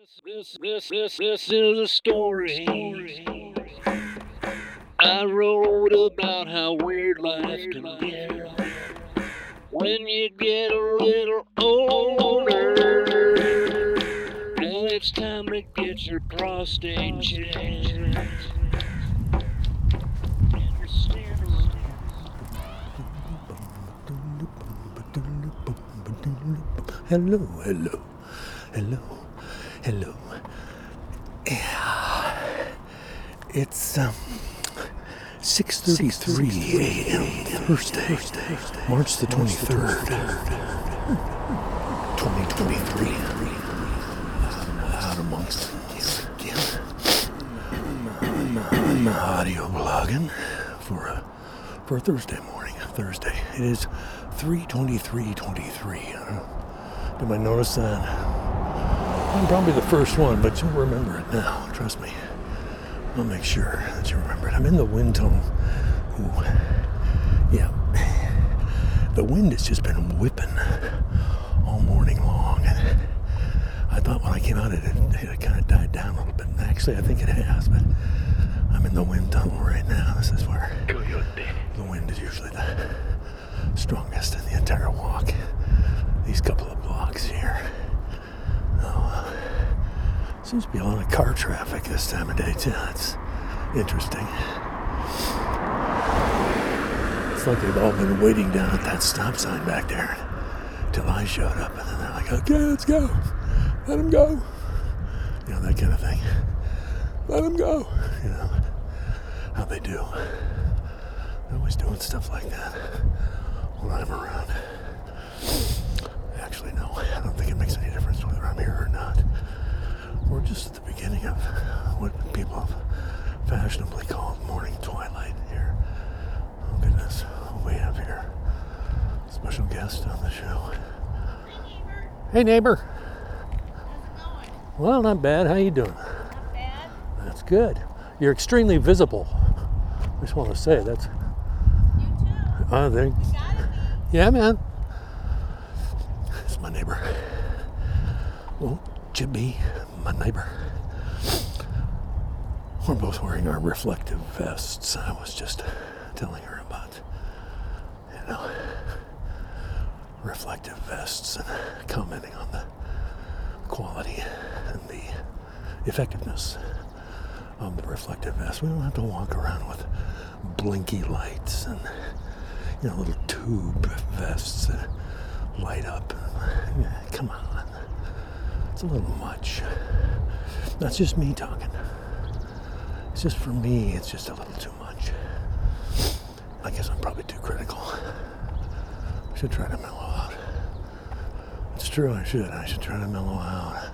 This, this, this, this is a story. I wrote about how weird life can get when you get a little older. And it's time to get your prostate checked. Hello, hello, hello, hello. Yeah, it's um, 6:33 a.m. Thursday, March the 23rd, 2023. Out amongst again. I'm audio blogging for a for a Thursday morning. Thursday. It is 3:23:23. Did I notice that? I'm probably the first one, but you'll remember it now. Trust me. I'll make sure that you remember it. I'm in the wind tunnel. Ooh. Yeah. The wind has just been whipping all morning long. And I thought when I came out, it had, it kind of died down a little bit. And actually, I think it has, but I'm in the wind tunnel right now. This is where the wind is usually the strongest in the entire walk. These couple of blocks here. Oh, seems to be a lot of car traffic this time of day too. It's interesting. It's like they've all been waiting down at that stop sign back there till I showed up, and then they're like, "Okay, let's go. Let them go." You know that kind of thing. Let them go. You know how they do. They're always doing stuff like that when I'm around. Actually, no, I don't think it makes any difference whether I'm here or not. We're just at the beginning of what people have fashionably called morning twilight here. Oh goodness, what we have here. Special guest on the show. Hey neighbor. Hey neighbor. How's it going? Well, not bad. How you doing? Not bad. That's good. You're extremely visible. I just want to say that's. You too. Uh, there. You gotta be. Yeah, man. My neighbor. Won't you be my neighbor? We're both wearing our reflective vests. I was just telling her about, you know, reflective vests and commenting on the quality and the effectiveness of the reflective vest. We don't have to walk around with blinky lights and you know, little tube vests that light up. Come on. It's a little much. That's just me talking. It's just for me, it's just a little too much. I guess I'm probably too critical. I should try to mellow out. It's true, I should. I should try to mellow out.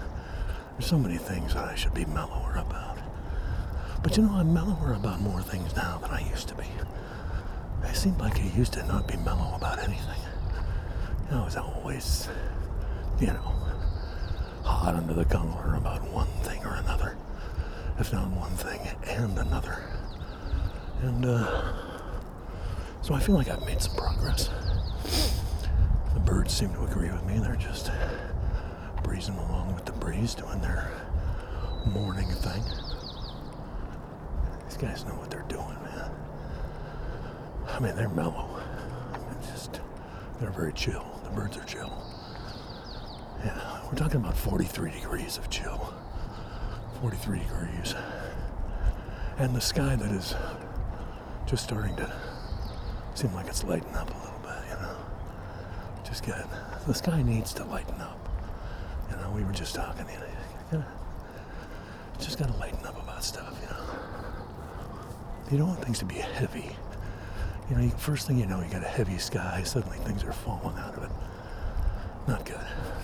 There's so many things that I should be mellower about. But you know, I'm mellower about more things now than I used to be. I seemed like I used to not be mellow about anything. I was always, you know, hot under the collar about one thing or another, if not one thing and another. And uh, so I feel like I've made some progress. The birds seem to agree with me. They're just breezing along with the breeze, doing their morning thing. These guys know what they're doing, man. I mean, they're mellow. It's just, they're very chill. The birds are chill. Yeah, we're talking about 43 degrees of chill. 43 degrees. And the sky that is just starting to seem like it's lighting up a little bit, you know. Just get The sky needs to lighten up. You know, we were just talking, you know, you gotta, just gotta lighten up about stuff, you know. You don't want things to be heavy. You know, first thing you know, you got a heavy sky. Suddenly things are falling out of it. Not good.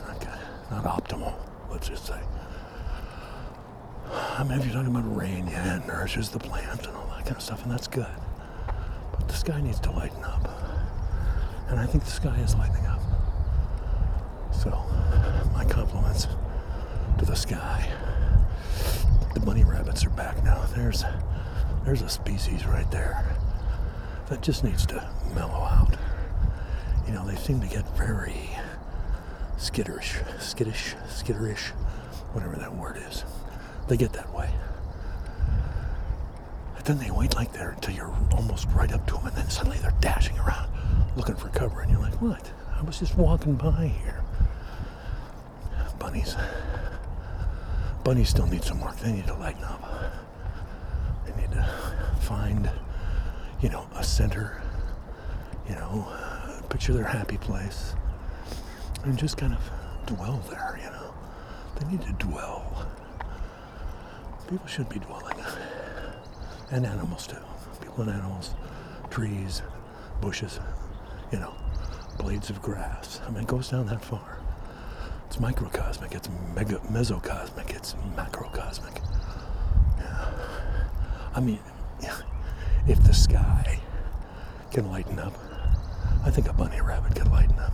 Not good. Not optimal, let's just say. I mean, if you're talking about rain, yeah, it nourishes the plant and all that kind of stuff, and that's good. But the sky needs to lighten up. And I think the sky is lightening up. So, my compliments to the sky. The bunny rabbits are back now. There's there's a species right there that just needs to mellow out. You know, they seem to get very skitterish, skittish, skitterish, whatever that word is. They get that way. And then they wait like there until you're almost right up to them, and then suddenly they're dashing around looking for cover, and you're like, what? I was just walking by here. Bunnies. Bunnies still need some work. They need to lighten up. They need to find, you know, a center, you know, picture their happy place, and just kind of dwell there, you know. They need to dwell. People should be dwelling. And animals too. People and animals, trees, bushes, you know, blades of grass. I mean, it goes down that far. It's microcosmic, it's mega, mesocosmic, it's macrocosmic. Yeah. I mean, if the sky can lighten up, I think a bunny rabbit can lighten up.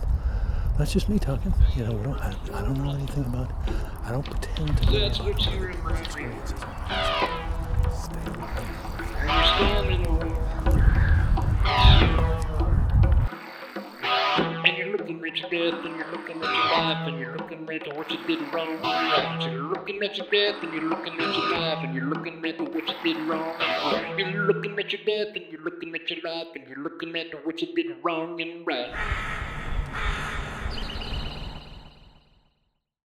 That's just me talking. You know, we don't, I, I don't know anything about. I don't pretend to. know That's what you other people's remind me of. experiences. Stay alive. When you stand in the room and you're looking at your death and you're looking at your life and you're looking at what you did wrong and right. You're looking at your death and you're looking at your life and you're looking at what you did wrong and right. You're looking at your death and you're looking at your life and you're looking at what you did wrong and right.